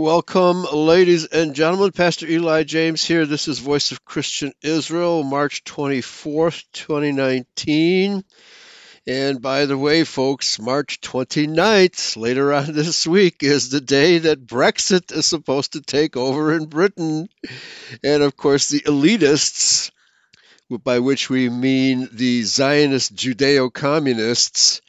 Welcome, ladies and gentlemen. Pastor Eli James here. This is Voice of Christian Israel, March 24th, 2019. And by the way, folks, March 29th, later on this week, is the day that Brexit is supposed to take over in Britain. And of course, the elitists, by which we mean the Zionist Judeo communists,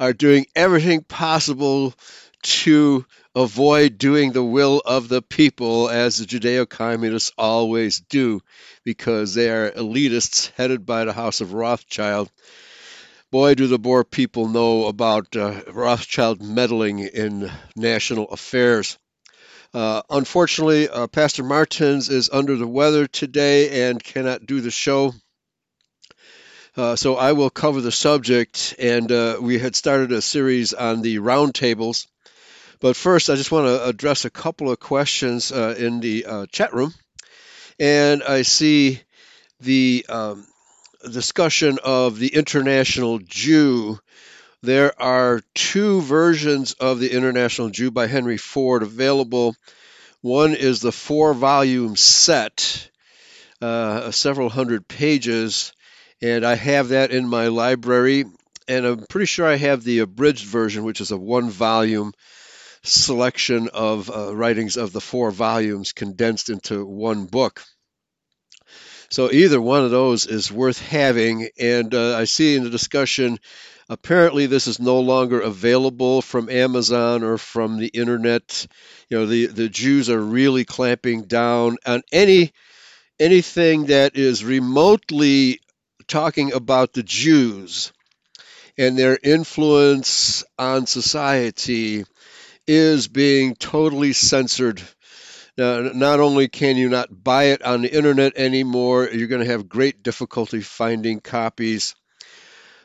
are doing everything possible to avoid doing the will of the people as the Judeo communists always do because they are elitists headed by the House of Rothschild. Boy, do the Boer people know about uh, Rothschild meddling in national affairs. Uh, unfortunately, uh, Pastor Martins is under the weather today and cannot do the show. Uh, so I will cover the subject, and uh, we had started a series on the roundtables but first, I just want to address a couple of questions uh, in the uh, chat room. And I see the um, discussion of the International Jew. There are two versions of the International Jew by Henry Ford available. One is the four volume set, uh, several hundred pages, and I have that in my library. And I'm pretty sure I have the abridged version, which is a one volume selection of uh, writings of the four volumes condensed into one book. So either one of those is worth having. And uh, I see in the discussion, apparently this is no longer available from Amazon or from the internet. You know, the, the Jews are really clamping down on any anything that is remotely talking about the Jews and their influence on society is being totally censored. Now, not only can you not buy it on the internet anymore, you're going to have great difficulty finding copies.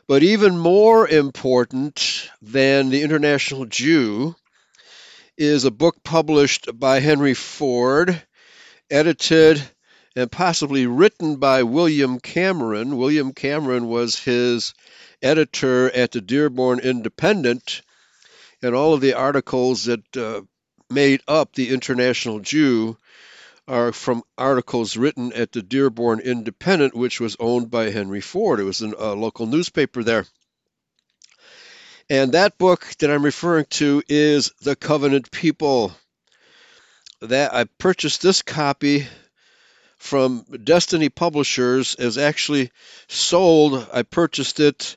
But even more important than the International Jew is a book published by Henry Ford, edited and possibly written by William Cameron. William Cameron was his editor at the Dearborn Independent and all of the articles that uh, made up the International Jew are from articles written at the Dearborn Independent, which was owned by Henry Ford. It was a local newspaper there. And that book that I'm referring to is The Covenant People. That I purchased this copy from Destiny Publishers is actually sold. I purchased it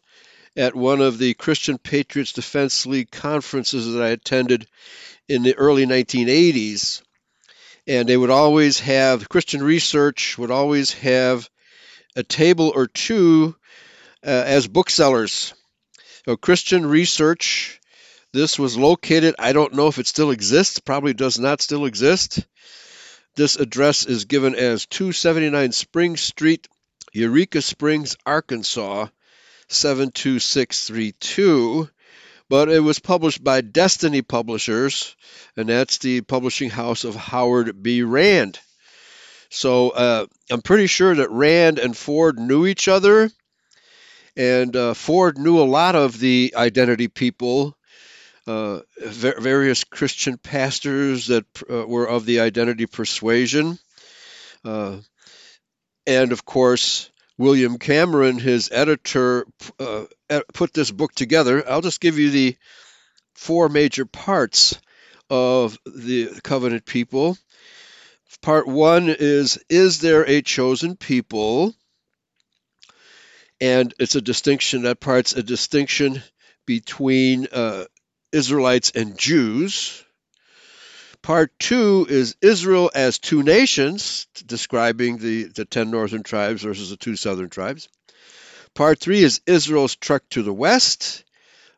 at one of the Christian Patriots Defense League conferences that I attended in the early 1980s. And they would always have, Christian Research would always have a table or two uh, as booksellers. So Christian Research, this was located, I don't know if it still exists, probably does not still exist. This address is given as 279 Spring Street, Eureka Springs, Arkansas, 72632, but it was published by Destiny Publishers, and that's the publishing house of Howard B. Rand. So uh, I'm pretty sure that Rand and Ford knew each other, and uh, Ford knew a lot of the identity people, uh, various Christian pastors that uh, were of the identity persuasion. Uh, and of course, William Cameron, his editor, uh, put this book together. I'll just give you the four major parts of the covenant people. Part one is Is there a chosen people? And it's a distinction, that part's a distinction between uh, Israelites and Jews. Part two is Israel as two nations, describing the, the 10 northern tribes versus the two southern tribes. Part three is Israel's trek to the west.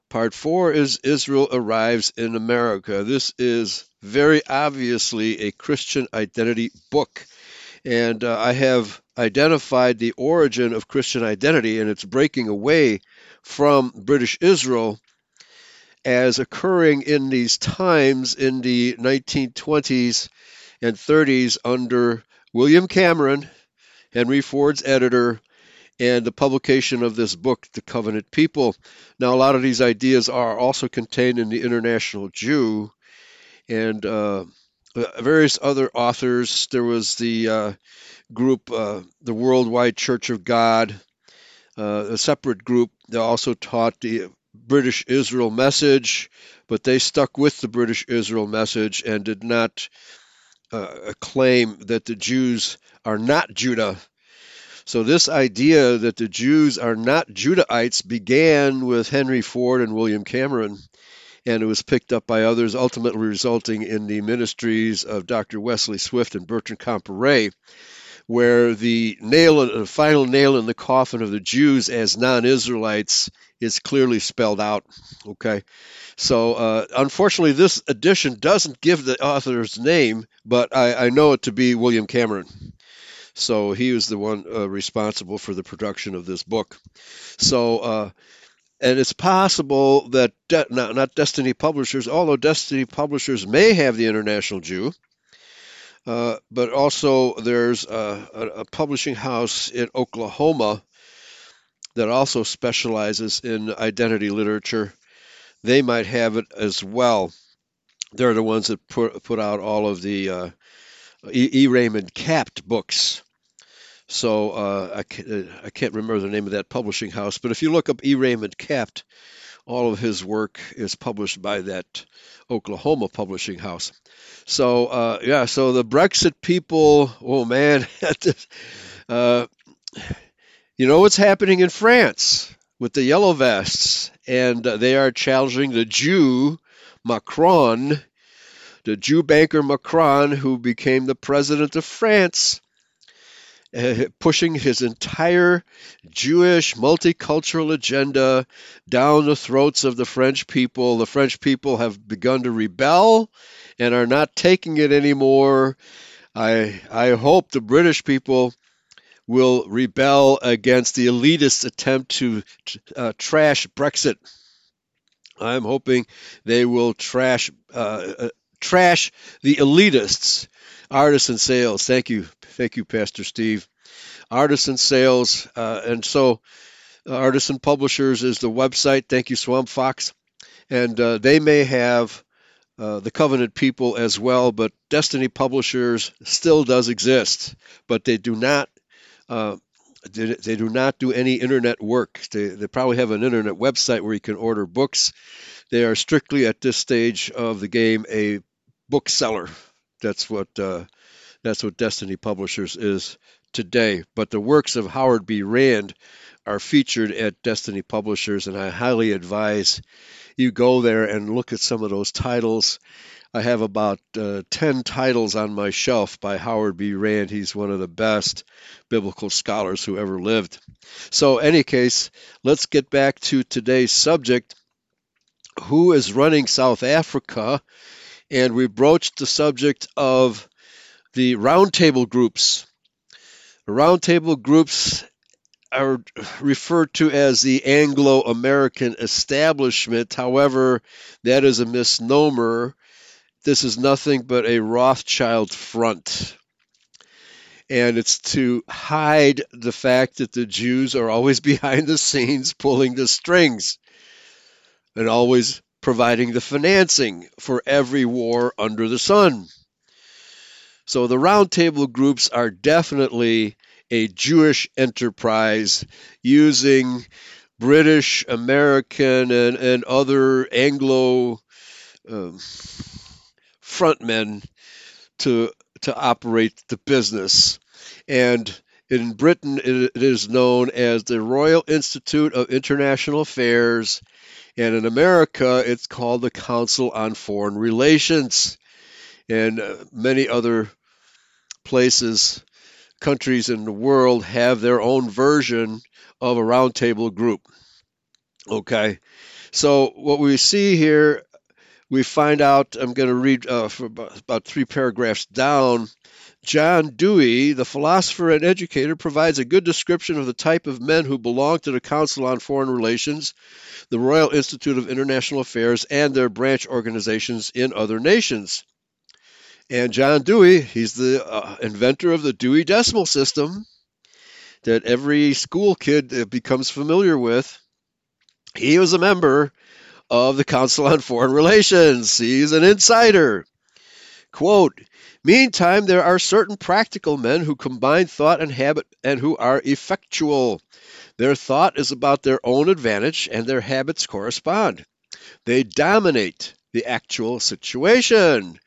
Part four is Israel arrives in America. This is very obviously a Christian identity book. And uh, I have identified the origin of Christian identity and its breaking away from British Israel as occurring in these times in the 1920s and 30s under William Cameron, Henry Ford's editor, and the publication of this book, The Covenant People. Now, a lot of these ideas are also contained in the International Jew, and uh, uh, various other authors. There was the uh, group, uh, the Worldwide Church of God, uh, a separate group that also taught the British Israel message, but they stuck with the British Israel message and did not uh, claim that the Jews are not Judah. So, this idea that the Jews are not Judahites began with Henry Ford and William Cameron, and it was picked up by others, ultimately resulting in the ministries of Dr. Wesley Swift and Bertrand Comparet, where the nail, the final nail in the coffin of the Jews as non-Israelites is clearly spelled out. Okay, so uh, unfortunately, this edition doesn't give the author's name, but I, I, know it to be William Cameron. So he was the one uh, responsible for the production of this book. So. Uh, and it's possible that De- not, not Destiny Publishers, although Destiny Publishers may have the International Jew, uh, but also there's a, a, publishing house in Oklahoma that also specializes in identity literature. They might have it as well. They're the ones that put, put out all of the uh, E. e. Raymond Capt books. So uh, I, can't, I, can't, remember the name of that publishing house, but if you look up E. Raymond Capt, all of his work is published by that Oklahoma publishing house. So uh, yeah, so the Brexit people, oh man, uh, you know what's happening in France with the yellow vests, and they are challenging the Jew Macron, the Jew banker Macron, who became the president of France uh, pushing his entire Jewish multicultural agenda down the throats of the French people. The French people have begun to rebel and are not taking it anymore. I I hope the British people will rebel against the elitist attempt to uh, trash Brexit. I'm hoping they will trash uh, uh, trash the elitists. Artisan sales. Thank you, thank you, Pastor Steve. Artisan sales, uh, and so uh, Artisan Publishers is the website. Thank you, Swamp Fox, and uh, they may have uh, the covenant people as well, but Destiny Publishers still does exist, but they do not. Uh, they, do not do any internet work. They, they probably have an internet website where you can order books. They are strictly at this stage of the game a bookseller. That's what uh, that's what Destiny Publishers is today. But the works of Howard B. Rand are featured at Destiny Publishers, and I highly advise you go there and look at some of those titles. I have about uh, 10 titles on my shelf by Howard B. Rand. He's one of the best biblical scholars who ever lived. So, any case, let's get back to today's subject. Who is running South Africa? And we broached the subject of the roundtable groups. Roundtable groups are referred to as the Anglo American establishment. However, that is a misnomer. This is nothing but a Rothschild front. And it's to hide the fact that the Jews are always behind the scenes pulling the strings and always providing the financing for every war under the sun. So the roundtable groups are definitely a Jewish enterprise using British, American, and, and other Anglo um, frontmen to to operate the business. And in Britain, it is known as the Royal Institute of International Affairs, and in America, it's called the Council on Foreign Relations, and uh, many other places countries in the world have their own version of a roundtable group. Okay, so what we see here, we find out, I'm going to read uh, about three paragraphs down. John Dewey, the philosopher and educator, provides a good description of the type of men who belong to the Council on Foreign Relations, the Royal Institute of International Affairs, and their branch organizations in other nations. And John Dewey, he's the uh, inventor of the Dewey Decimal System that every school kid uh, becomes familiar with. He was a member of the Council on Foreign Relations. He's an insider. Quote, Meantime, there are certain practical men who combine thought and habit and who are effectual. Their thought is about their own advantage, and their habits correspond. They dominate the actual situation.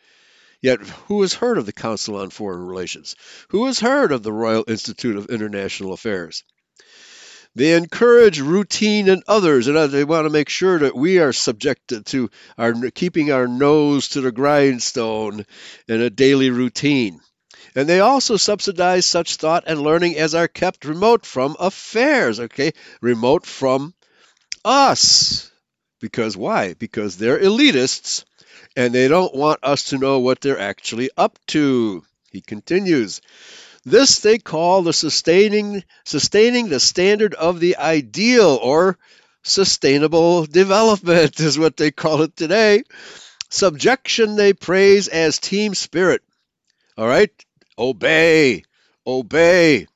Yet, who has heard of the Council on Foreign Relations? Who has heard of the Royal Institute of International Affairs? They encourage routine in others, and they want to make sure that we are subjected to our keeping our nose to the grindstone in a daily routine. And they also subsidize such thought and learning as are kept remote from affairs, okay? Remote from us. Because why? Because they're elitists and they don't want us to know what they're actually up to. He continues. This they call the sustaining sustaining the standard of the ideal or sustainable development is what they call it today. Subjection they praise as team spirit. All right? Obey. Obey.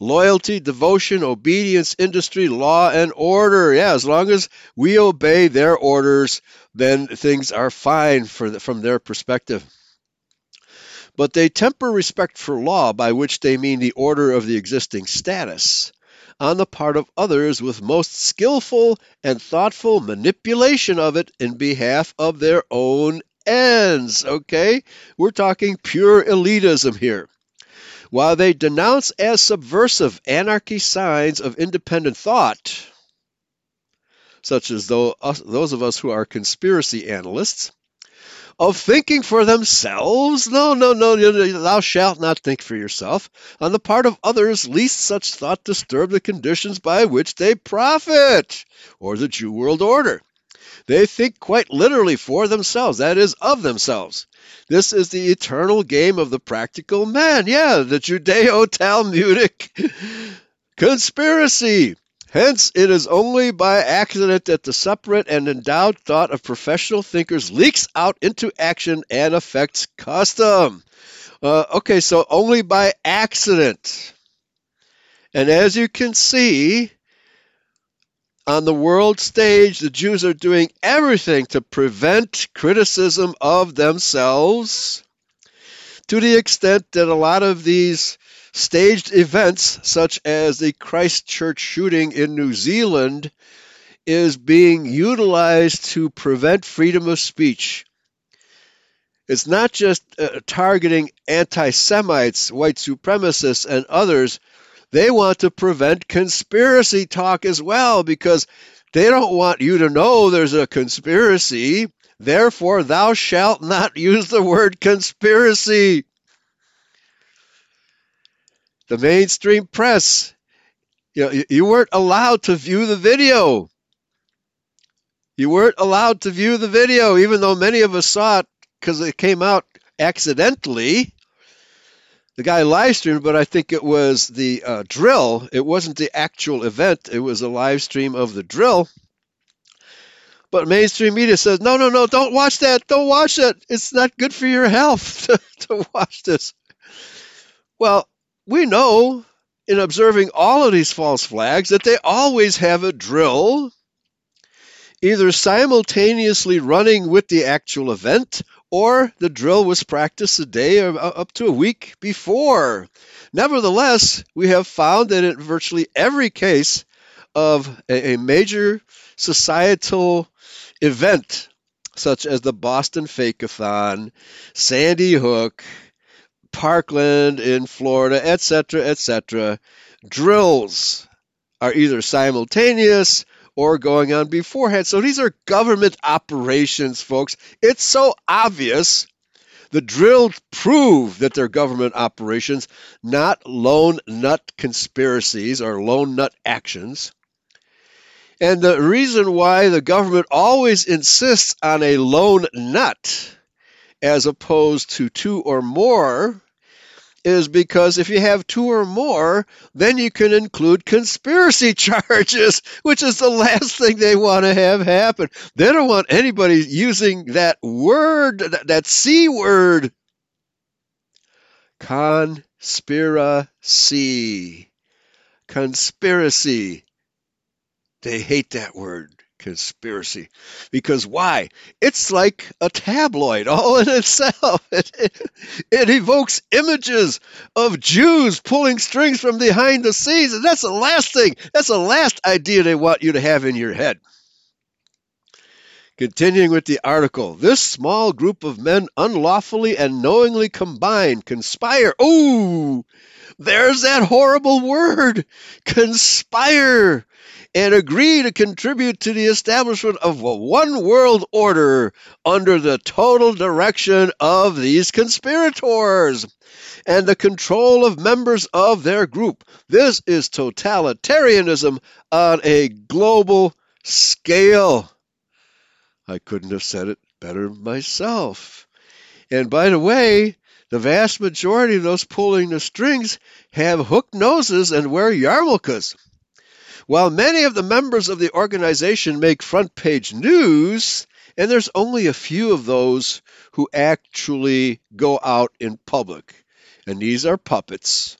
Loyalty, devotion, obedience, industry, law, and order. Yeah, as long as we obey their orders, then things are fine for the, from their perspective but they temper respect for law, by which they mean the order of the existing status, on the part of others with most skillful and thoughtful manipulation of it in behalf of their own ends. Okay? We're talking pure elitism here. While they denounce as subversive anarchy signs of independent thought, such as those of us who are conspiracy analysts, of thinking for themselves. No, no, no, thou shalt not think for yourself. On the part of others, least such thought disturb the conditions by which they profit, or the Jew world order. They think quite literally for themselves, that is, of themselves. This is the eternal game of the practical man. Yeah, the Judeo Talmudic conspiracy. Hence, it is only by accident that the separate and endowed thought of professional thinkers leaks out into action and affects custom. Uh, okay, so only by accident. And as you can see, on the world stage, the Jews are doing everything to prevent criticism of themselves to the extent that a lot of these Staged events such as the Christchurch shooting in New Zealand is being utilized to prevent freedom of speech. It's not just uh, targeting anti Semites, white supremacists, and others. They want to prevent conspiracy talk as well because they don't want you to know there's a conspiracy. Therefore, thou shalt not use the word conspiracy the mainstream press. You, know, you weren't allowed to view the video. You weren't allowed to view the video, even though many of us saw it because it came out accidentally. The guy live streamed, but I think it was the uh, drill. It wasn't the actual event, it was a live stream of the drill. But mainstream media says, no, no, no, don't watch that. Don't watch that. It's not good for your health to, to watch this. Well, we know in observing all of these false flags that they always have a drill, either simultaneously running with the actual event or the drill was practiced a day or up to a week before. Nevertheless, we have found that in virtually every case of a, major societal event, such as the Boston Fakeathon, Sandy Hook, Parkland in Florida, etc., etc., drills are either simultaneous or going on beforehand. So these are government operations, folks. It's so obvious. The drills prove that they're government operations, not lone nut conspiracies or lone nut actions. And the reason why the government always insists on a lone nut as opposed to two or more is because if you have two or more, then you can include conspiracy charges, which is the last thing they want to have happen. They don't want anybody using that word, that, C word. Conspiracy. Conspiracy. They hate that word. Conspiracy. Because why? It's like a tabloid all in itself. It, it, it, evokes images of Jews pulling strings from behind the scenes. And that's the last thing, that's the last idea they want you to have in your head. Continuing with the article, this small group of men unlawfully and knowingly combine, conspire. Ooh, there's that horrible word, conspire and agree to contribute to the establishment of a one world order under the total direction of these conspirators and the control of members of their group. This is totalitarianism on a global scale. I couldn't have said it better myself. And by the way, the vast majority of those pulling the strings have hooked noses and wear yarmulkes. While many of the members of the organization make front page news, and there's only a few of those who actually go out in public. And these are puppets.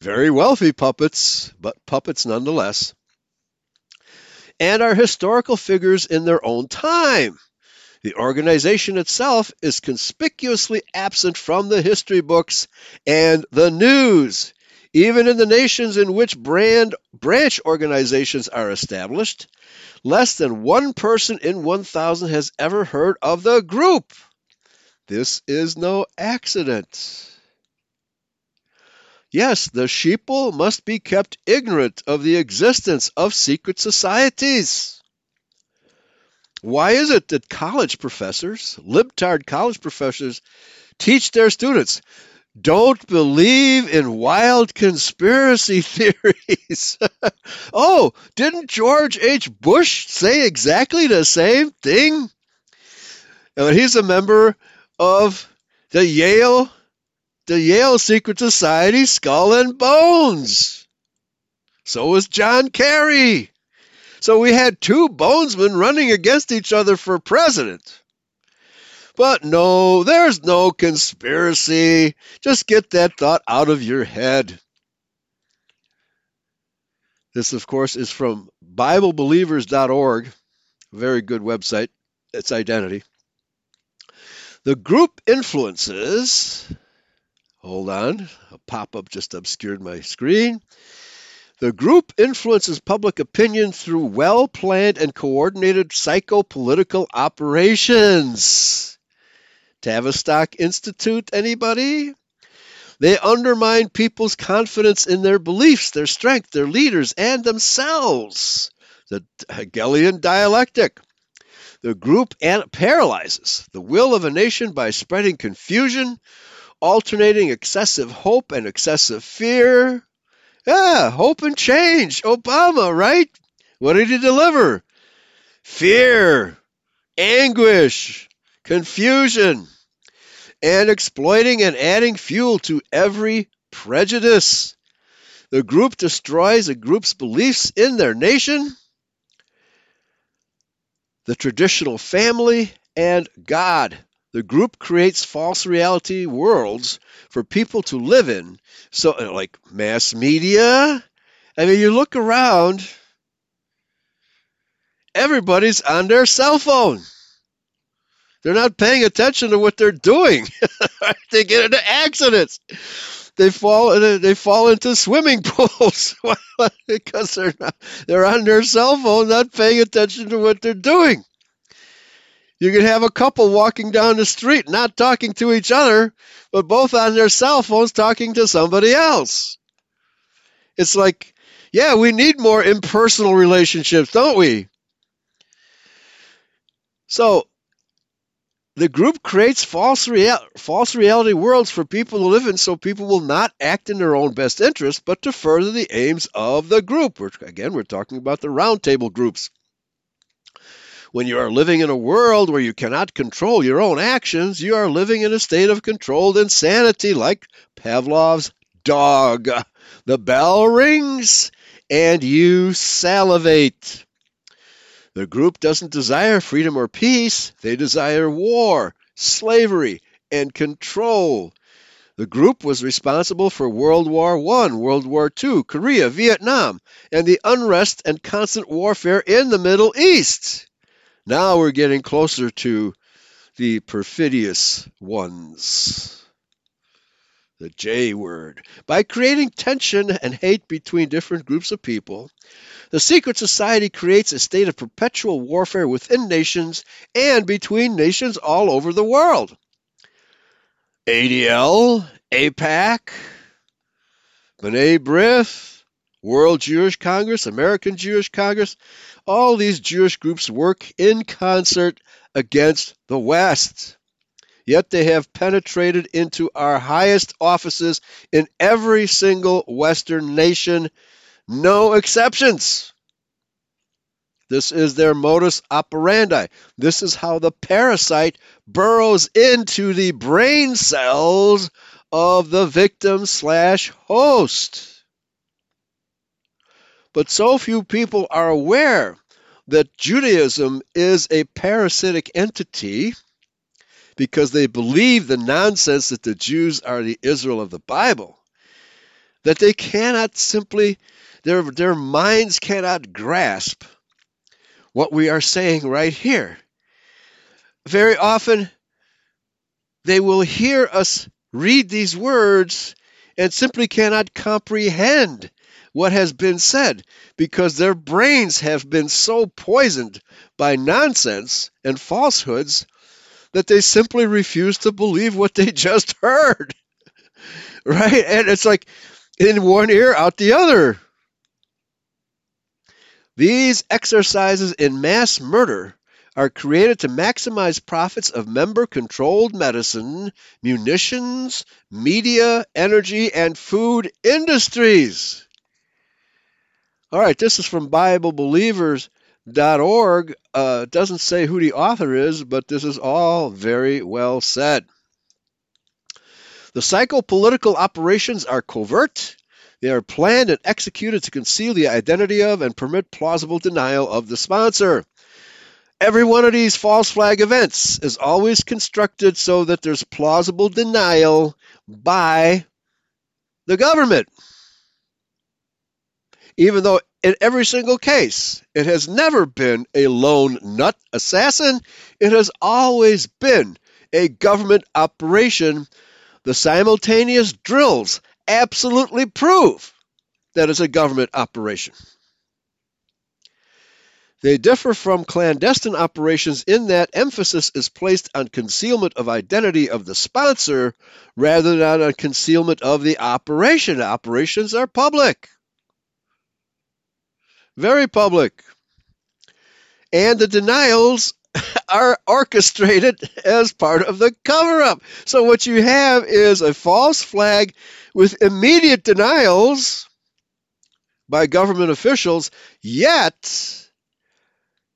Very wealthy puppets, but puppets nonetheless. And are historical figures in their own time. The organization itself is conspicuously absent from the history books and the news. Even in the nations in which brand branch organizations are established, less than one person in 1,000 has ever heard of the group. This is no accident. Yes, the sheeple must be kept ignorant of the existence of secret societies. Why is it that college professors, libtard college professors, teach their students don't believe in wild conspiracy theories. oh, didn't George H. Bush say exactly the same thing? And he's a member of the Yale, the Yale Secret Society Skull and Bones. So was John Kerry. So we had two bonesmen running against each other for president. But no, there's no conspiracy. Just get that thought out of your head. This, of course, is from BibleBelievers.org, very good website. Its identity. The group influences. Hold on, a pop up just obscured my screen. The group influences public opinion through well planned and coordinated psychopolitical operations. Tavistock Institute, anybody? They undermine people's confidence in their beliefs, their strength, their leaders, and themselves. The Hegelian dialectic. The group paralyzes the will of a nation by spreading confusion, alternating excessive hope and excessive fear. Yeah, hope and change. Obama, right? What did he deliver? Fear, anguish, confusion, and exploiting and adding fuel to every prejudice. The group destroys a group's beliefs in their nation, the traditional family, and God. The group creates false reality worlds for people to live in. So, like mass media, I mean, you look around, everybody's on their cell phone. They're not paying attention to what they're doing. they get into accidents. They fall uh, they fall into swimming pools because they're not, they're on their cell phone, not paying attention to what they're doing. You can have a couple walking down the street, not talking to each other, but both on their cell phones talking to somebody else. It's like, yeah, we need more impersonal relationships, don't we? So the group creates false, rea- false reality worlds for people to live in so people will not act in their own best interest, but to further the aims of the group. We're, again, we're talking about the roundtable groups. When you are living in a world where you cannot control your own actions, you are living in a state of controlled insanity, like Pavlov's dog. The bell rings and you salivate. The group doesn't desire freedom or peace, they desire war, slavery, and control. The group was responsible for World War I, World War II, Korea, Vietnam, and the unrest and constant warfare in the Middle East. Now we're getting closer to the perfidious ones. The J word. By creating tension and hate between different groups of people, the secret society creates a state of perpetual warfare within nations and between nations all over the world. ADL, AIPAC, B'nai B'rith, World Jewish Congress, American Jewish Congress, all these Jewish groups work in concert against the West. Yet they have penetrated into our highest offices in every single Western nation, no exceptions. This is their modus operandi. This is how the parasite burrows into the brain cells of the victim slash host. But so few people are aware that Judaism is a parasitic entity because they believe the nonsense that the Jews are the Israel of the Bible, that they cannot simply, their, their minds cannot grasp what we are saying right here. Very often, they will hear us read these words and simply cannot comprehend what has been said because their brains have been so poisoned by nonsense and falsehoods that they simply refuse to believe what they just heard. right? And it's like in one ear, out the other. These exercises in mass murder are created to maximize profits of member controlled medicine, munitions, media, energy, and food industries. All right, this is from BibleBelievers.org. Uh, doesn't say who the author is, but this is all very well said. The psychopolitical operations are covert, they are planned and executed to conceal the identity of and permit plausible denial of the sponsor. Every one of these false flag events is always constructed so that there's plausible denial by the government. Even though in every single case it has never been a lone nut assassin, it has always been a government operation. The simultaneous drills absolutely prove that it's a government operation. They differ from clandestine operations in that emphasis is placed on concealment of identity of the sponsor rather than on concealment of the operation. Operations are public, very public. And the denials are orchestrated as part of the cover up. So, what you have is a false flag with immediate denials by government officials, yet,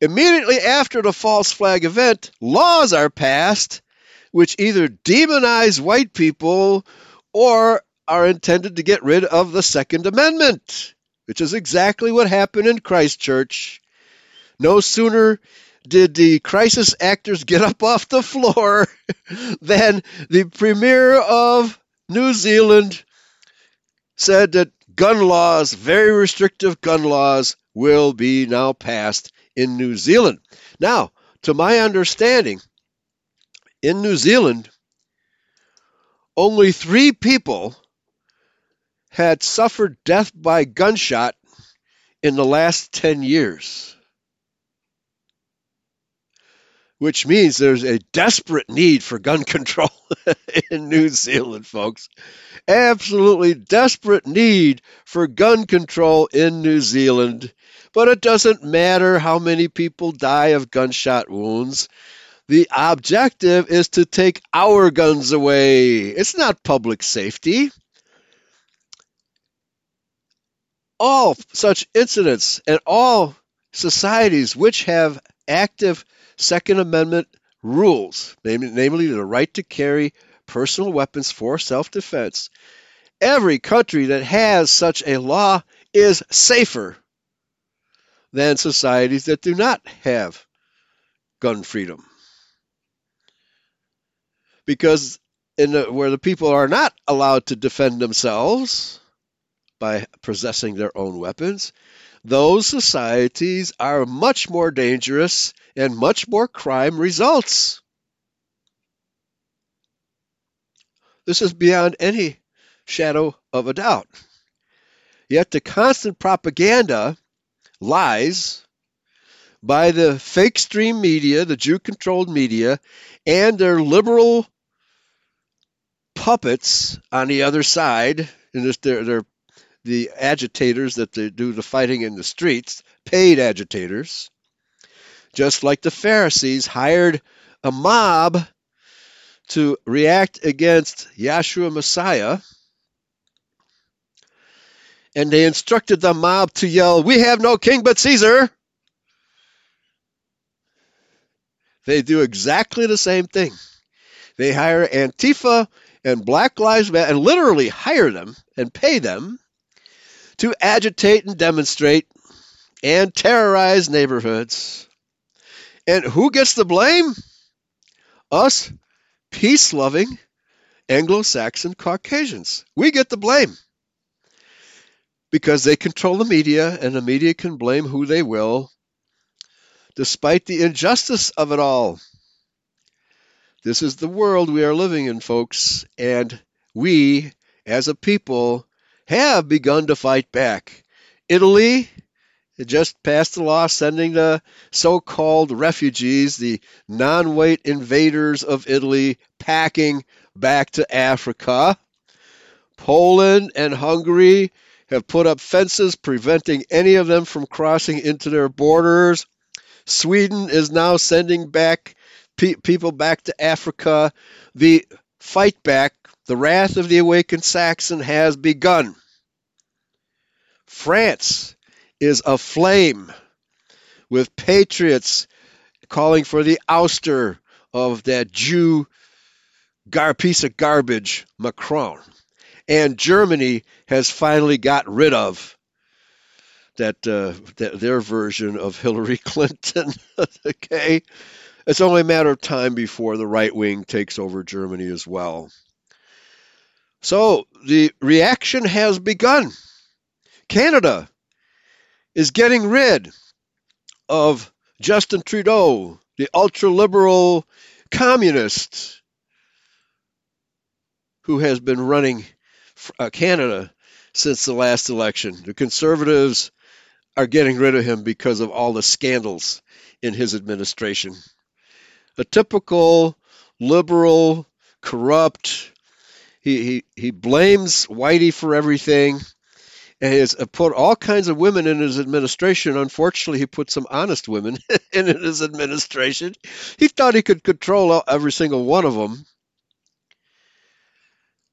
immediately after the false flag event, laws are passed which either demonize white people or are intended to get rid of the Second Amendment, which is exactly what happened in Christchurch. No sooner did the crisis actors get up off the floor than the Premier of New Zealand said that gun laws, very restrictive gun laws, will be now passed in New Zealand. Now, to my understanding, in New Zealand, only three people had suffered death by gunshot in the last 10 years which means there's a desperate need for gun control in New Zealand, folks. Absolutely desperate need for gun control in New Zealand. But it doesn't matter how many people die of gunshot wounds. The objective is to take our guns away. It's not public safety. All such incidents and all societies which have active Second Amendment rules, namely the right to carry personal weapons for self defense, every country that has such a law is safer than societies that do not have gun freedom. Because in the, where the people are not allowed to defend themselves by possessing their own weapons, those societies are much more dangerous and much more crime results. This is beyond any shadow of a doubt. Yet the constant propaganda, lies, by the fake stream media, the Jew controlled media, and their liberal puppets on the other side, and this, they're, they're the agitators that they do the fighting in the streets, paid agitators, just like the Pharisees hired a mob to react against Yahshua Messiah. And they instructed the mob to yell, We have no king but Caesar. They do exactly the same thing. They hire Antifa and Black Lives Matter and literally hire them and pay them to agitate and demonstrate and terrorize neighborhoods. And who gets the blame? Us peace loving Anglo Saxon Caucasians. We get the blame because they control the media and the media can blame who they will despite the injustice of it all. This is the world we are living in, folks, and we, as a people, have begun to fight back. Italy just passed a law sending the so called refugees, the non white invaders of Italy, packing back to Africa. Poland and Hungary have put up fences preventing any of them from crossing into their borders. Sweden is now sending back pe- people back to Africa. The fight back, the wrath of the awakened Saxon has begun. France is aflame with patriots calling for the ouster of that Jew gar- piece of garbage, Macron. And Germany has finally got rid of that, uh, that their version of Hillary Clinton. okay, it's only a matter of time before the right wing takes over Germany as well. So the reaction has begun. Canada is getting rid of Justin Trudeau, the ultra liberal communist who has been running uh, Canada since the last election. The conservatives are getting rid of him because of all the scandals in his administration. A typical liberal, corrupt, he, he, he blames Whitey for everything and he has put all kinds of women in his administration. Unfortunately, he put some honest women in his administration. He thought he could control every single one of them.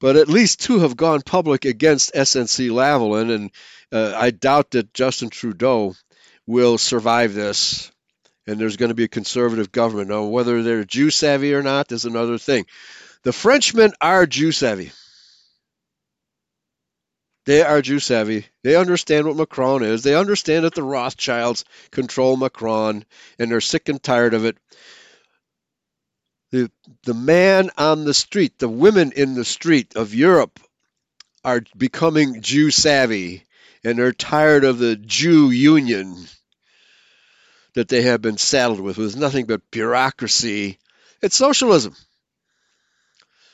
But at least two have gone public against SNC Lavalin, and uh, I doubt that Justin Trudeau will survive this. And there's going to be a conservative government. Now, whether they're Jew savvy or not is another thing. The Frenchmen are Jew savvy. They are Jew savvy. They understand what Macron is. They understand that the Rothschilds control Macron and they're sick and tired of it. The, the man on the street, the women in the street of Europe are becoming Jew savvy and they're tired of the Jew union that they have been saddled with, with nothing but bureaucracy. It's socialism.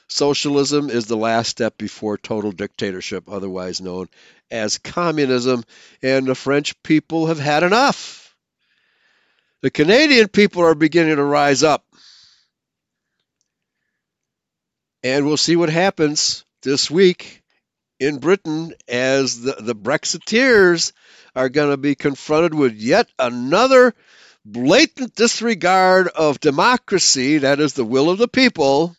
Socialism is the last step before total dictatorship, otherwise known as communism, and the French people have had enough. The Canadian people are beginning to rise up. And we'll see what happens this week in Britain as the, the Brexiteers are going to be confronted with yet another blatant disregard of democracy, that is the will of the people,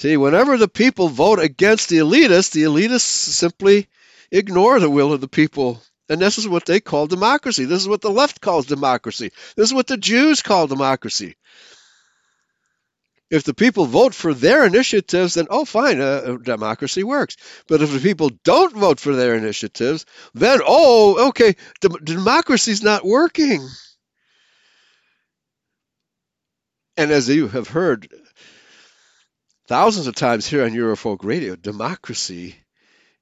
See, whenever the people vote against the elitists, the elitists simply ignore the will of the people. And this is what they call democracy. This is what the left calls democracy. This is what the Jews call democracy. If the people vote for their initiatives, then oh, fine, uh, uh democracy works. But if the people don't vote for their initiatives, then oh, okay, de- democracy's not working. And as you have heard thousands of times here on Eurofolk Radio, democracy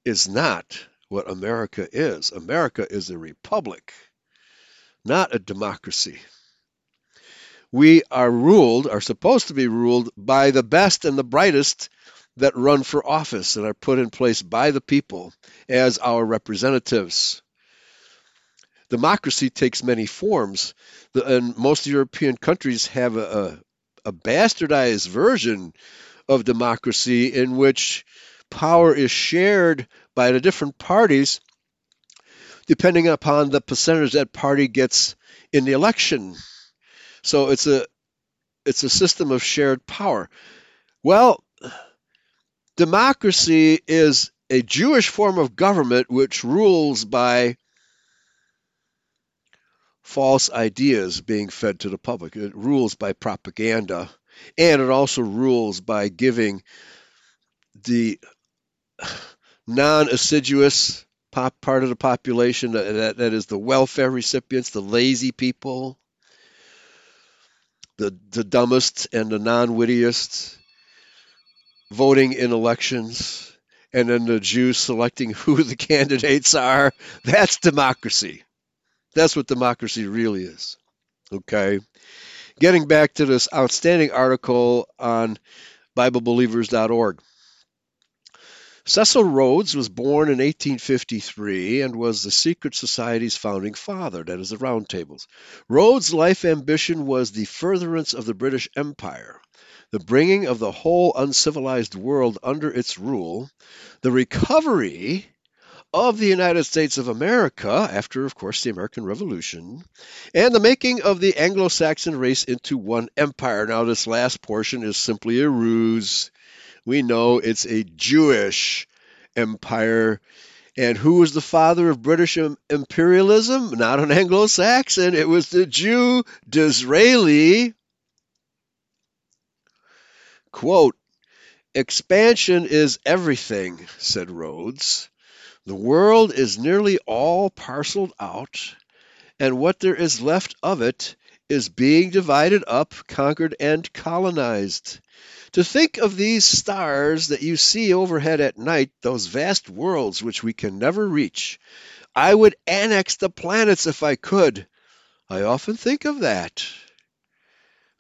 is not what America is. America is a republic, not a democracy. We are ruled, are supposed to be ruled by the best and the brightest that run for office and are put in place by the people as our representatives. Democracy takes many forms, and most European countries have a, a, a bastardized version of democracy in which power is shared by the different parties depending upon the percentage that party gets in the election. So it's a it's a system of shared power. Well, democracy is a Jewish form of government which rules by false ideas being fed to the public. It rules by propaganda, and it also rules by giving the non-assiduous pop part of the population that, that is the welfare recipients, the lazy people, the the dumbest and the non-wittiest voting in elections and then the Jews selecting who the candidates are. That's democracy. That's what democracy really is. Okay. Getting back to this outstanding article on BibleBelievers.org. Cecil Rhodes was born in 1853 and was the Secret Society's founding father, that is, the Round Tables. Rhodes' life ambition was the furtherance of the British Empire, the bringing of the whole uncivilized world under its rule, the recovery of the United States of America after, of course, the American Revolution, and the making of the Anglo Saxon race into one empire. Now, this last portion is simply a ruse we know it's a Jewish empire. And who was the father of British imperialism? Not an Anglo Saxon, it was the Jew Disraeli. Quote, Expansion is everything, said Rhodes. The world is nearly all parceled out, and what there is left of it is being divided up, conquered, and colonized. To think of these stars that you see overhead at night, those vast worlds which we can never reach. I would annex the planets if I could. I often think of that.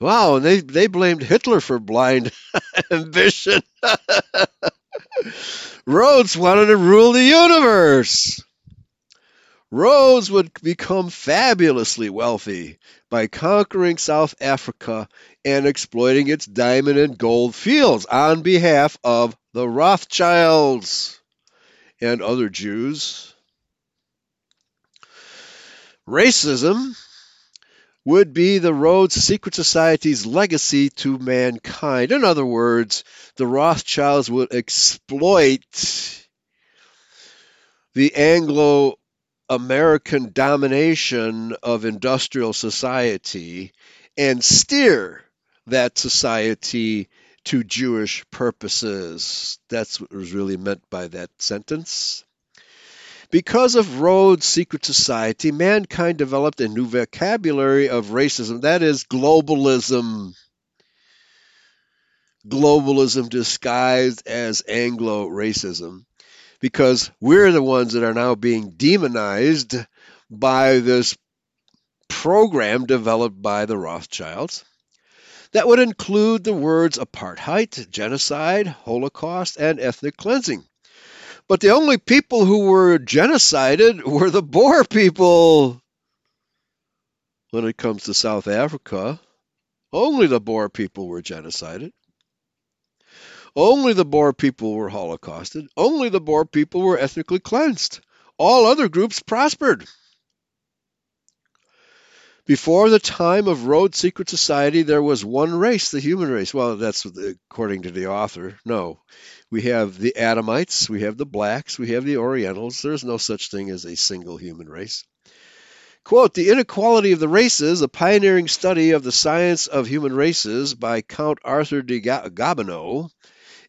Wow, and they, they blamed Hitler for blind ambition. Rhodes wanted to rule the universe. Rhodes would become fabulously wealthy by conquering South Africa and exploiting its diamond and gold fields on behalf of the Rothschilds and other Jews. Racism would be the Rhodes Secret Society's legacy to mankind. In other words, the Rothschilds would exploit the Anglo American domination of industrial society and steer that society to Jewish purposes. That's what was really meant by that sentence. Because of Rhodes' secret society, mankind developed a new vocabulary of racism, that is, globalism. Globalism disguised as Anglo racism because we're the ones that are now being demonized by this program developed by the Rothschilds. That would include the words apartheid, genocide, holocaust, and ethnic cleansing. But the only people who were genocided were the Boer people. When it comes to South Africa, only the Boer people were genocided. Only the Boer people were holocausted. Only the Boer people were ethnically cleansed. All other groups prospered. Before the time of Rhodes' Secret Society, there was one race, the human race. Well, that's according to the author. No. We have the Adamites, we have the blacks, we have the Orientals. There's no such thing as a single human race. Quote, The Inequality of the Races, a pioneering study of the science of human races by Count Arthur de Gobineau,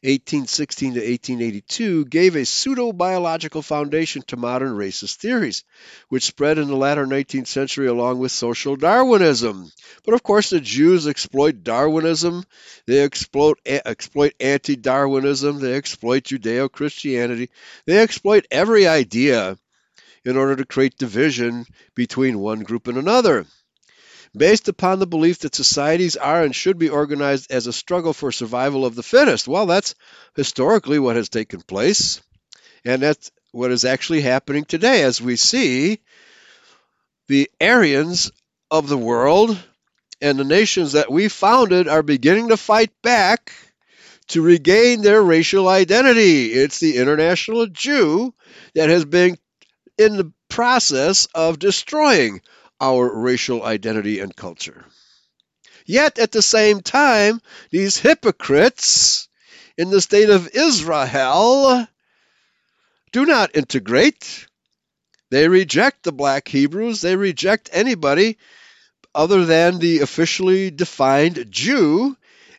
1816 to 1882, gave a pseudo biological foundation to modern racist theories, which spread in the latter 19th century along with social Darwinism. But of course, the Jews exploit Darwinism, they exploit, exploit anti Darwinism, they exploit Judeo Christianity, they exploit every idea in order to create division between one group and another based upon the belief that societies are and should be organized as a struggle for survival of the fittest. Well, that's historically what has taken place, and that's what is actually happening today as we see the Aryans of the world and the nations that we founded are beginning to fight back to regain their racial identity. It's the international Jew that has been in the process of destroying our racial identity and culture. Yet at the same time, these hypocrites in the state of Israel do not integrate. They reject the black Hebrews, they reject anybody other than the officially defined Jew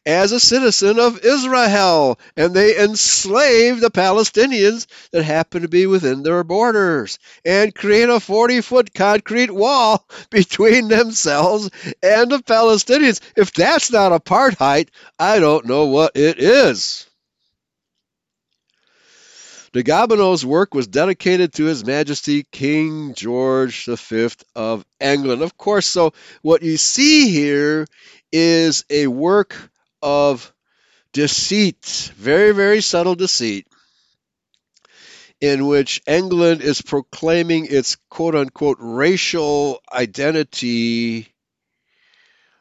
as a citizen of Israel, and they enslave the Palestinians that happen to be within their borders and create a 40 foot concrete wall between themselves and the Palestinians. If that's not apartheid, I don't know what it is. De Gobineau's work was dedicated to His Majesty King George V of England. Of course, so what you see here is a work of deceit, very, very subtle deceit, in which England is proclaiming its quote unquote racial identity,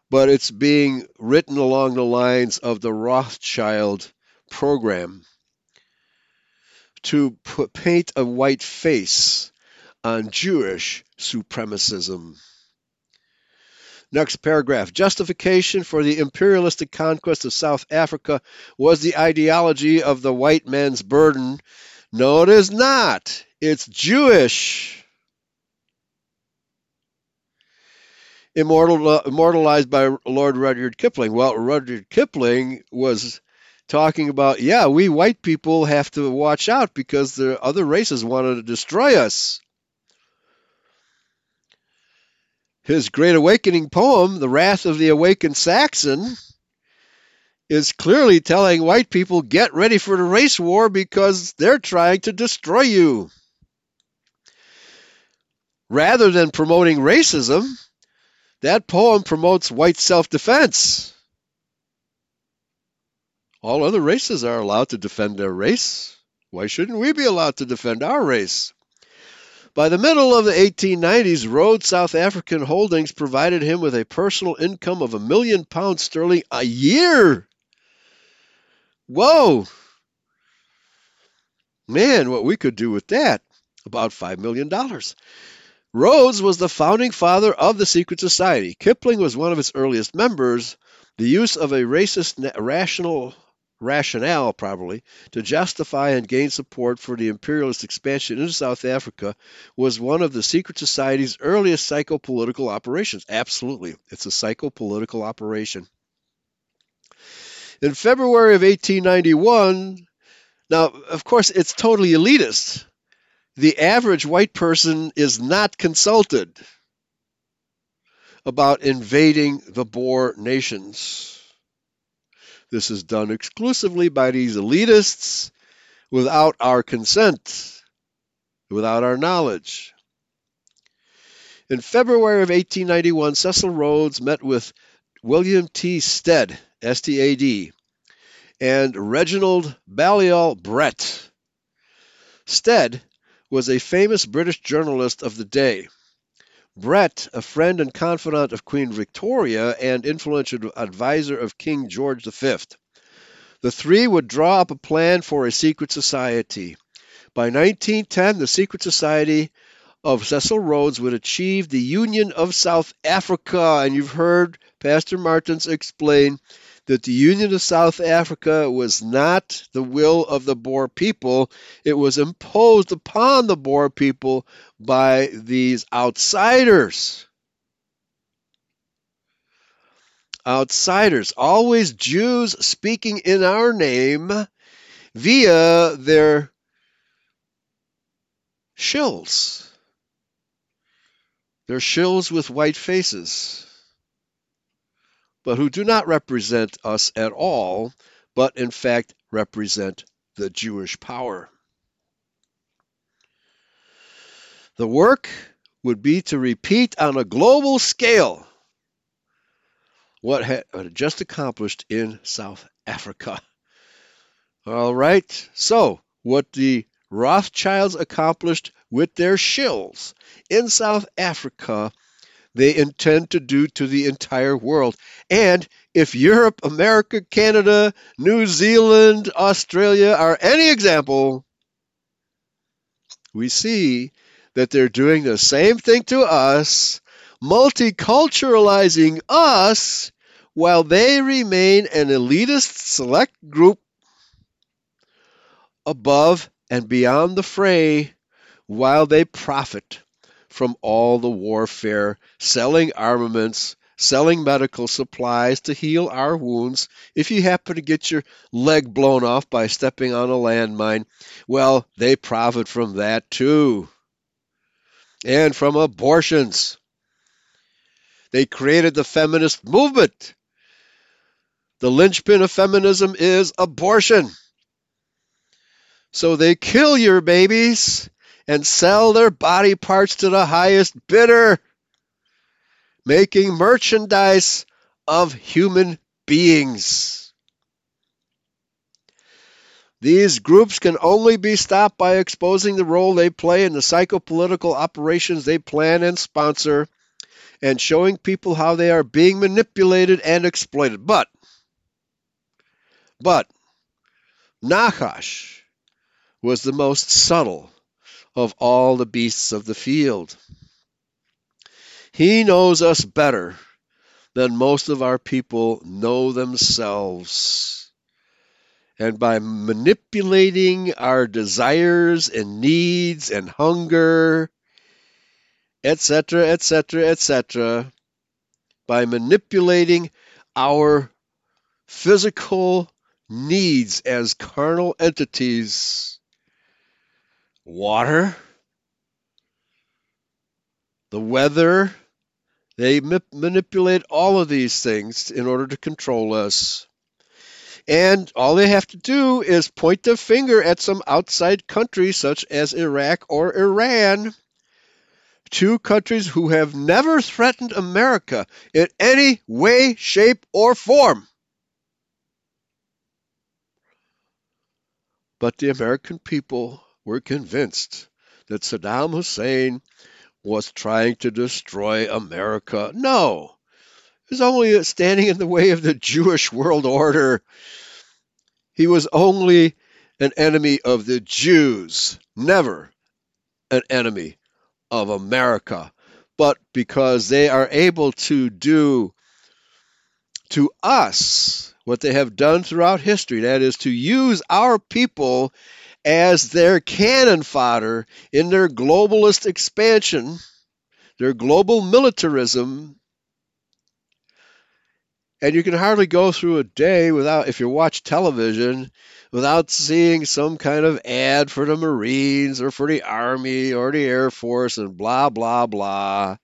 but it's being written along the lines of the Rothschild program to put, paint a white face on Jewish supremacism. Next paragraph. Justification for the imperialistic conquest of South Africa was the ideology of the white man's burden. No, it is not. It's Jewish. Immortal, uh, immortalized by Lord Rudyard Kipling. Well, Rudyard Kipling was talking about, yeah, we white people have to watch out because the other races wanted to destroy us. His Great Awakening poem, The Wrath of the Awakened Saxon, is clearly telling white people get ready for the race war because they're trying to destroy you. Rather than promoting racism, that poem promotes white self defense. All other races are allowed to defend their race. Why shouldn't we be allowed to defend our race? By the middle of the 1890s, Rhodes South African Holdings provided him with a personal income of a million pounds sterling a year. Whoa! Man, what we could do with that. About $5 million. Rhodes was the founding father of the secret society. Kipling was one of its earliest members. The use of a racist rational rationale, probably, to justify and gain support for the imperialist expansion into South Africa was one of the secret society's earliest psychopolitical operations. Absolutely, it's a psychopolitical operation. In February of 1891, now, of course, it's totally elitist. The average white person is not consulted about invading the Boer nations. This is done exclusively by these elitists without our consent, without our knowledge. In February of 1891, Cecil Rhodes met with William T. Stead, S-T-A-D, and Reginald Balliol Brett. Stead was a famous British journalist of the day. Brett, a friend and confidant of Queen Victoria and influential advisor of King George V. The three would draw up a plan for a secret society. By 1910, the secret society of Cecil Rhodes would achieve the Union of South Africa. And you've heard Pastor Martins explain that the Union of South Africa was not the will of the Boer people, it was imposed upon the Boer people by these outsiders. Outsiders, always Jews speaking in our name via their shills. They're shills with white faces, but who do not represent us at all, but in fact represent the Jewish power. The work would be to repeat on a global scale what had just accomplished in South Africa. All right, so what the Rothschilds accomplished with their shills in South Africa, they intend to do to the entire world. And if Europe, America, Canada, New Zealand, Australia are any example, we see that they're doing the same thing to us, multiculturalizing us, while they remain an elitist select group above and beyond the fray, while they profit from all the warfare, selling armaments, selling medical supplies to heal our wounds. If you happen to get your leg blown off by stepping on a landmine, well, they profit from that too. And from abortions. They created the feminist movement. The linchpin of feminism is abortion. So they kill your babies and sell their body parts to the highest bidder making merchandise of human beings. These groups can only be stopped by exposing the role they play in the psychopolitical operations they plan and sponsor and showing people how they are being manipulated and exploited. But, but, Nachash was the most subtle of all the beasts of the field. He knows us better than most of our people know themselves. And by manipulating our desires and needs and hunger, etc., etc., etc., by manipulating our physical needs as carnal entities, water, the weather, they manipulate all of these things in order to control us. And all they have to do is point their finger at some outside country, such as Iraq or Iran, two countries who have never threatened America in any way, shape, or form. But the American people were convinced that Saddam Hussein was trying to destroy America. No, he was only standing in the way of the Jewish world order. He was only an enemy of the Jews, never an enemy of America. But because they are able to do to us what they have done throughout history, that is, to use our people as their cannon fodder in their globalist expansion, their global militarism. And you can hardly go through a day without, if you watch television, without seeing some kind of ad for the Marines or for the Army or the Air Force and blah, blah, blah.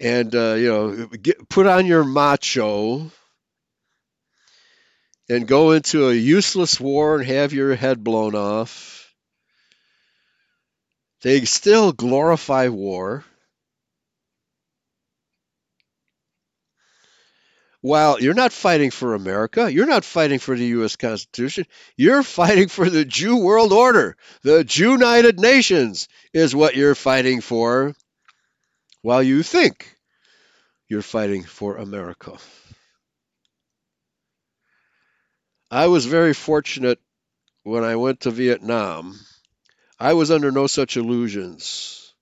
And, uh, you know, get, put on your macho and go into a useless war and have your head blown off. They still glorify war. While you're not fighting for America, you're not fighting for the U.S. Constitution, you're fighting for the Jew world order. The Jew United Nations is what you're fighting for, while you think you're fighting for America. I was very fortunate when I went to Vietnam. I was under no such illusions.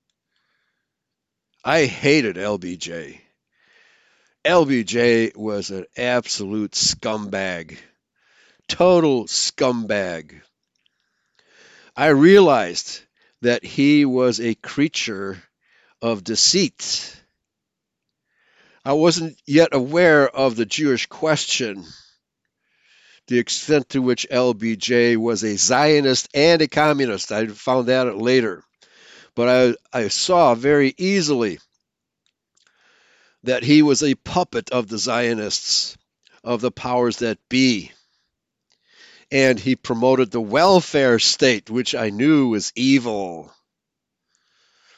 I hated LBJ. LBJ was an absolute scumbag, total scumbag. I realized that he was a creature of deceit. I wasn't yet aware of the Jewish question the extent to which LBJ was a Zionist and a communist. I found that out later. But I, I saw very easily that he was a puppet of the Zionists, of the powers that be. And he promoted the welfare state, which I knew was evil.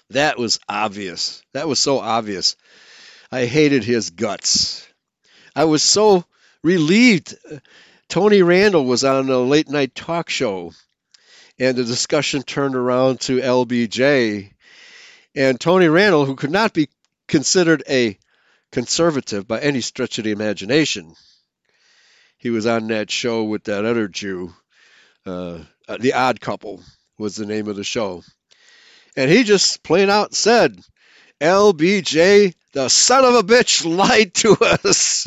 That was obvious. That was so obvious. I hated his guts. I was so relieved. Tony Randall was on a late night talk show, and the discussion turned around to LBJ. And Tony Randall, who could not be considered a conservative by any stretch of the imagination. He was on that show with that other Jew. Uh, the Odd Couple was the name of the show. And he just plain out said, LBJ, the son of a bitch, lied to us.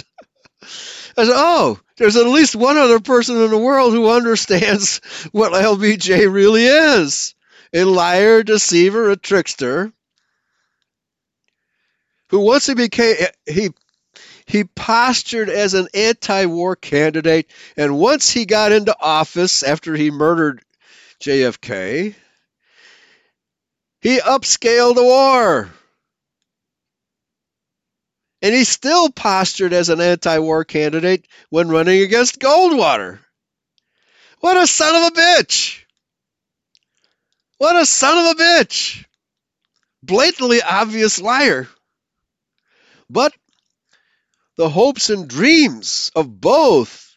I said, oh, there's at least one other person in the world who understands what LBJ really is. A liar, deceiver, a trickster. Who once he became he he postured as an anti-war candidate and once he got into office after he murdered JFK he upscaled the war and he still postured as an anti-war candidate when running against Goldwater. What a son of a bitch. What a son of a bitch. Blatantly obvious liar. But the hopes and dreams of both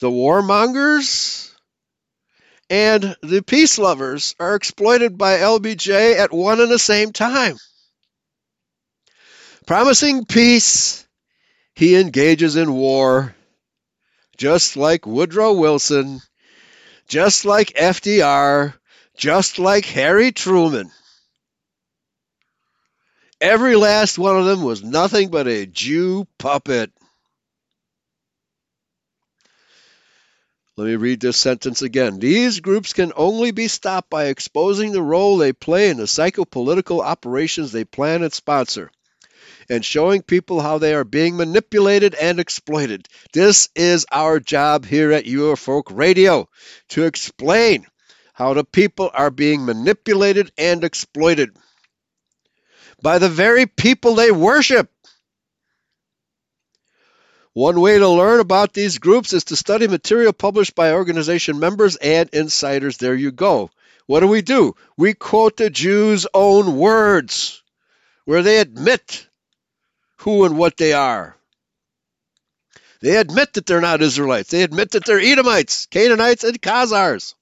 the warmongers and the peace lovers are exploited by LBJ at one and the same time. Promising peace, he engages in war, just like Woodrow Wilson, just like FDR, just like Harry Truman. Every last one of them was nothing but a Jew puppet. Let me read this sentence again. These groups can only be stopped by exposing the role they play in the psychopolitical operations they plan and sponsor and showing people how they are being manipulated and exploited. This is our job here at Eurofolk Radio to explain how the people are being manipulated and exploited by the very people they worship. One way to learn about these groups is to study material published by organization members and insiders. There you go. What do we do? We quote the Jews' own words, where they admit who and what they are. They admit that they're not Israelites. They admit that they're Edomites, Canaanites, and Khazars.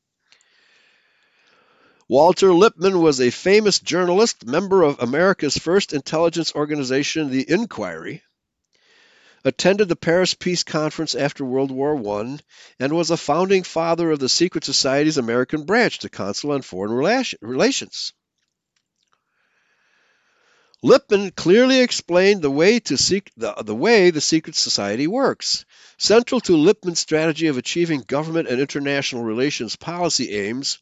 Walter Lippmann was a famous journalist, member of America's first intelligence organization, the Inquiry, attended the Paris Peace Conference after World War I, and was a founding father of the Secret Society's American branch, the Council on Foreign Relations. Lippmann clearly explained the way, the, the way the secret society works. Central to Lippmann's strategy of achieving government and international relations policy aims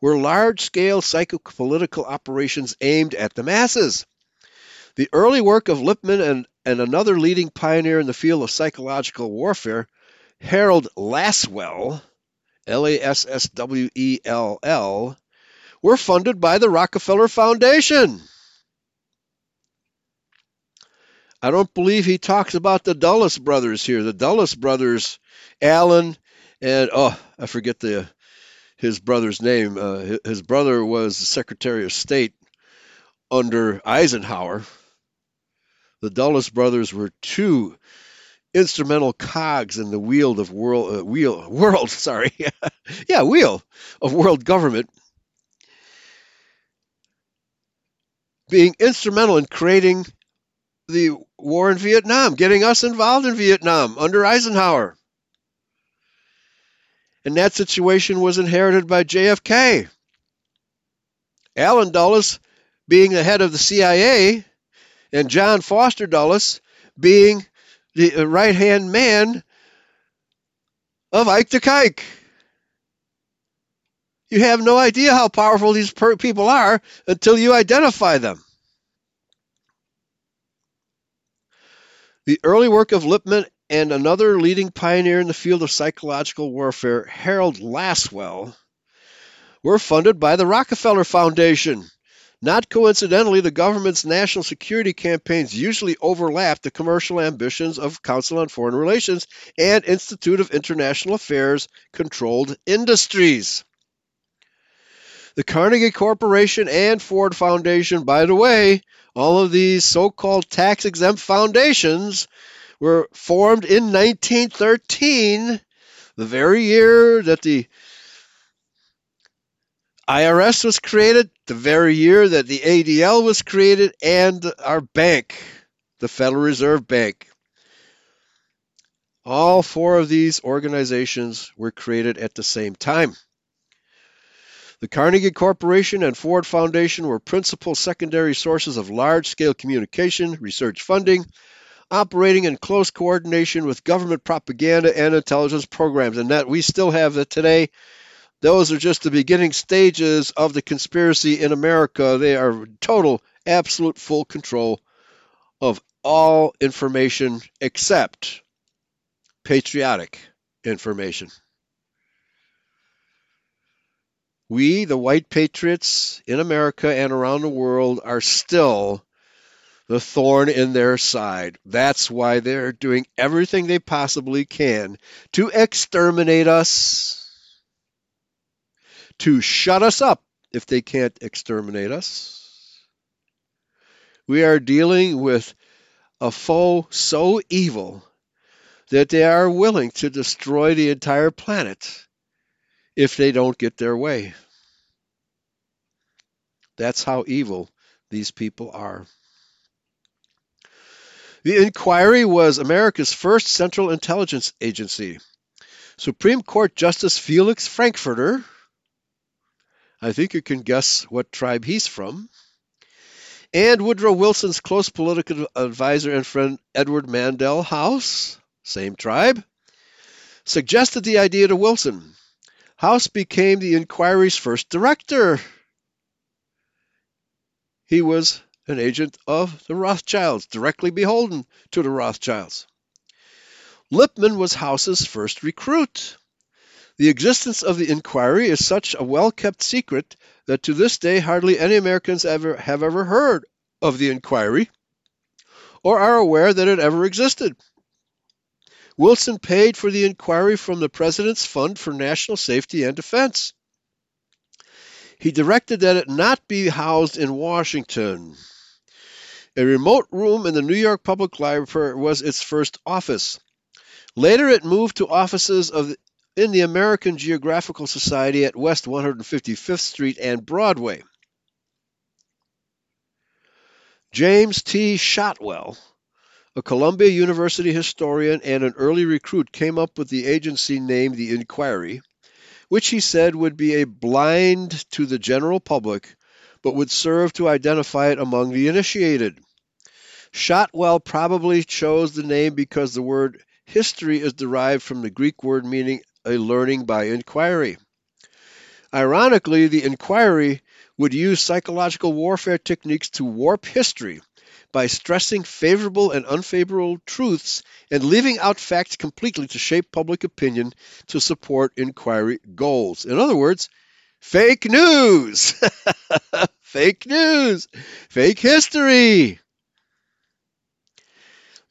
were large scale psychopolitical operations aimed at the masses. The early work of Lippmann and, and another leading pioneer in the field of psychological warfare, Harold Lasswell, L A S S W E L L, were funded by the Rockefeller Foundation. I don't believe he talks about the Dulles brothers here. The Dulles brothers, Allen and oh, I forget the his brother's name. Uh, his brother was the Secretary of State under Eisenhower. The Dulles brothers were two instrumental cogs in the wheel of world uh, wheel world sorry yeah wheel of world government being instrumental in creating the war in Vietnam, getting us involved in Vietnam under Eisenhower. And that situation was inherited by JFK. Allen Dulles being the head of the CIA, and John Foster Dulles being the uh, right hand man of Ike the Kike. You have no idea how powerful these people are until you identify them. The early work of Lippmann and another leading pioneer in the field of psychological warfare, Harold Lasswell, were funded by the Rockefeller Foundation. Not coincidentally, the government's national security campaigns usually overlap the commercial ambitions of Council on Foreign Relations and Institute of International Affairs controlled industries. The Carnegie Corporation and Ford Foundation, by the way, all of these so called tax exempt foundations were formed in 1913, the very year that the IRS was created the very year that the ADL was created and our bank, the Federal Reserve Bank. All four of these organizations were created at the same time. The Carnegie Corporation and Ford Foundation were principal secondary sources of large scale communication, research funding, operating in close coordination with government propaganda and intelligence programs. And that we still have that today those are just the beginning stages of the conspiracy in America. They are total, absolute, full control of all information except patriotic information. We, the white patriots in America and around the world, are still the thorn in their side. That's why they're doing everything they possibly can to exterminate us to shut us up if they can't exterminate us. We are dealing with a foe so evil that they are willing to destroy the entire planet if they don't get their way. That's how evil these people are. The inquiry was America's first central intelligence agency. Supreme Court Justice Felix Frankfurter I think you can guess what tribe he's from. And Woodrow Wilson's close political advisor and friend Edward Mandell House, same tribe, suggested the idea to Wilson. House became the inquiry's first director. He was an agent of the Rothschilds, directly beholden to the Rothschilds. Lippmann was House's first recruit. The existence of the inquiry is such a well kept secret that to this day hardly any Americans ever have ever heard of the inquiry or are aware that it ever existed. Wilson paid for the inquiry from the President's Fund for National Safety and Defense. He directed that it not be housed in Washington. A remote room in the New York Public Library was its first office. Later, it moved to offices of in the American Geographical Society at West 155th Street and Broadway. James T. Shotwell, a Columbia University historian and an early recruit, came up with the agency named the Inquiry, which he said would be a blind to the general public, but would serve to identify it among the initiated. Shotwell probably chose the name because the word history is derived from the Greek word meaning a learning by inquiry. Ironically, the inquiry would use psychological warfare techniques to warp history by stressing favorable and unfavorable truths and leaving out facts completely to shape public opinion to support inquiry goals. In other words, fake news! fake news! Fake history!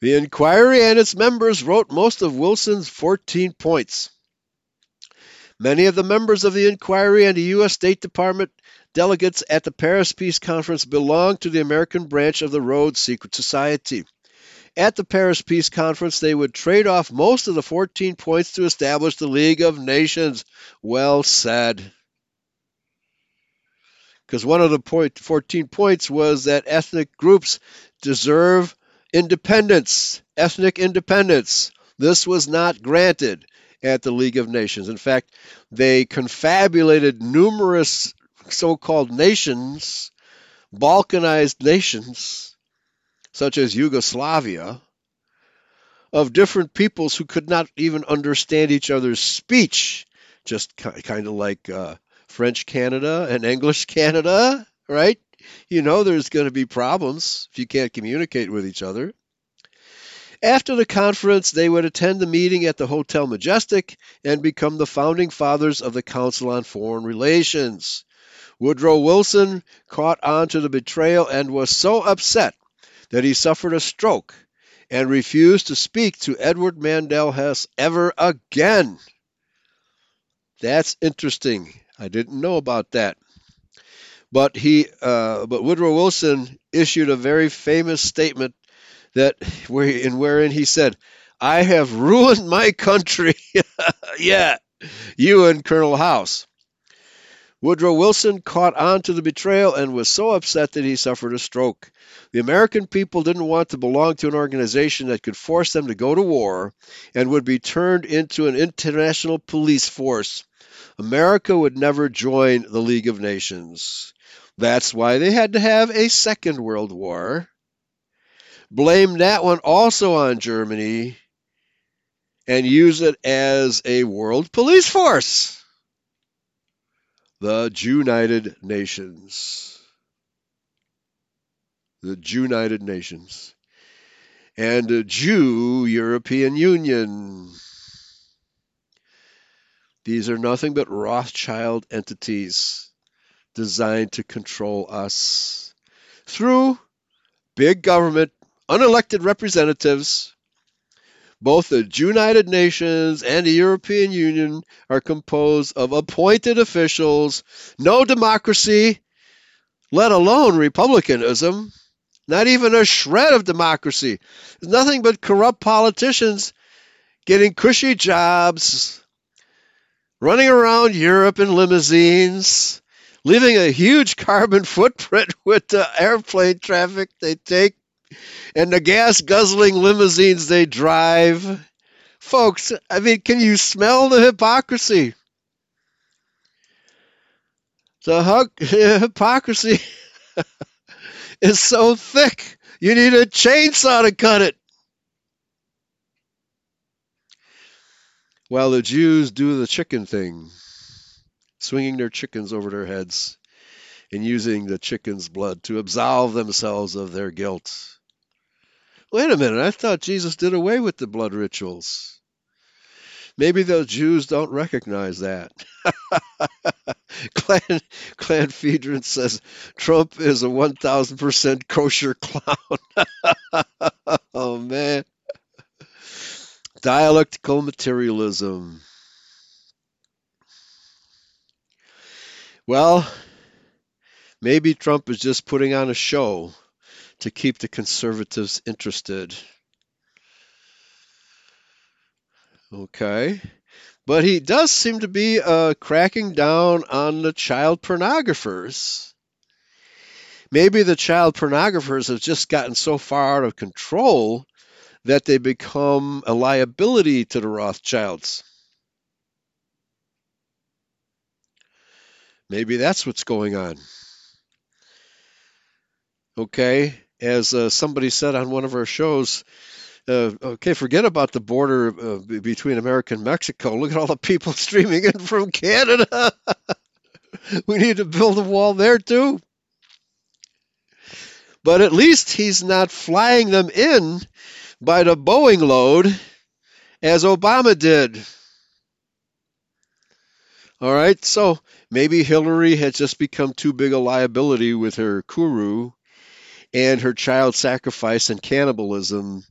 The inquiry and its members wrote most of Wilson's 14 points. Many of the members of the inquiry and the U.S. State Department delegates at the Paris Peace Conference belonged to the American branch of the Rhodes Secret Society. At the Paris Peace Conference, they would trade off most of the 14 points to establish the League of Nations. Well said. Because one of the point, 14 points was that ethnic groups deserve independence, ethnic independence. This was not granted at the League of Nations. In fact, they confabulated numerous so called nations, Balkanized nations, such as Yugoslavia, of different peoples who could not even understand each other's speech, just kind of like uh, French Canada and English Canada, right? You know there's going to be problems if you can't communicate with each other. After the conference, they would attend the meeting at the Hotel Majestic and become the founding fathers of the Council on Foreign Relations. Woodrow Wilson caught on to the betrayal and was so upset that he suffered a stroke and refused to speak to Edward Mandell Hess ever again. That's interesting. I didn't know about that. But he, uh, but Woodrow Wilson issued a very famous statement that where in wherein he said, "I have ruined my country." yeah, you and Colonel House. Woodrow Wilson caught on to the betrayal and was so upset that he suffered a stroke. The American people didn't want to belong to an organization that could force them to go to war and would be turned into an international police force. America would never join the League of Nations. That's why they had to have a Second World War. Blame that one also on Germany and use it as a world police force the United Nations. The United Nations. And the Jew European Union. These are nothing but Rothschild entities designed to control us through big government, unelected representatives both the United Nations and the European Union are composed of appointed officials, no democracy, let alone republicanism, not even a shred of democracy. There's nothing but corrupt politicians getting cushy jobs, running around Europe in limousines, leaving a huge carbon footprint with the airplane traffic they take and the gas guzzling limousines they drive. Folks, I mean, can you smell the hypocrisy? The hypocrisy is so thick, you need a chainsaw to cut it. While the Jews do the chicken thing, swinging their chickens over their heads and using the chicken's blood to absolve themselves of their guilt. Wait a minute, I thought Jesus did away with the blood rituals. Maybe those Jews don't recognize that. Clan, Clan Fedron says Trump is a 1000% kosher clown. oh, man. Dialectical materialism. Well, maybe Trump is just putting on a show to keep the conservatives interested. Okay. But he does seem to be uh, cracking down on the child pornographers. Maybe the child pornographers have just gotten so far out of control that they become a liability to the Rothschilds. Maybe that's what's going on. Okay as uh, somebody said on one of our shows, uh, okay, forget about the border uh, between America and Mexico. Look at all the people streaming in from Canada. we need to build a wall there too. But at least he's not flying them in by the Boeing load as Obama did. All right, so maybe Hillary has just become too big a liability with her Kuru and her child sacrifice and cannibalism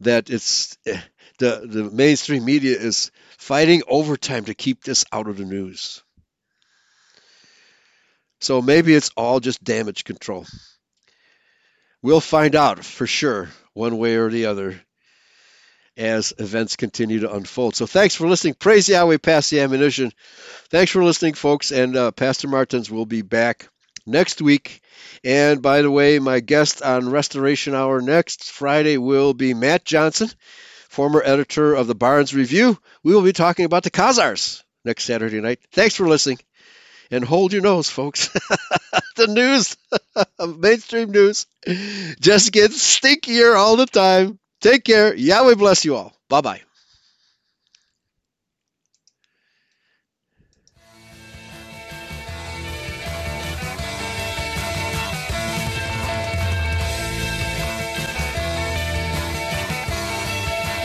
that it's the the mainstream media is fighting overtime to keep this out of the news. So maybe it's all just damage control. We'll find out for sure, one way or the other, as events continue to unfold. So thanks for listening. Praise Yahweh, pass the ammunition. Thanks for listening, folks. And uh, Pastor Martins will be back next week. And by the way, my guest on Restoration Hour next Friday will be Matt Johnson, former editor of the Barnes Review. We will be talking about the Khazars next Saturday night. Thanks for listening. And hold your nose, folks. the news, mainstream news, just gets stinkier all the time. Take care. Yahweh bless you all. Bye bye.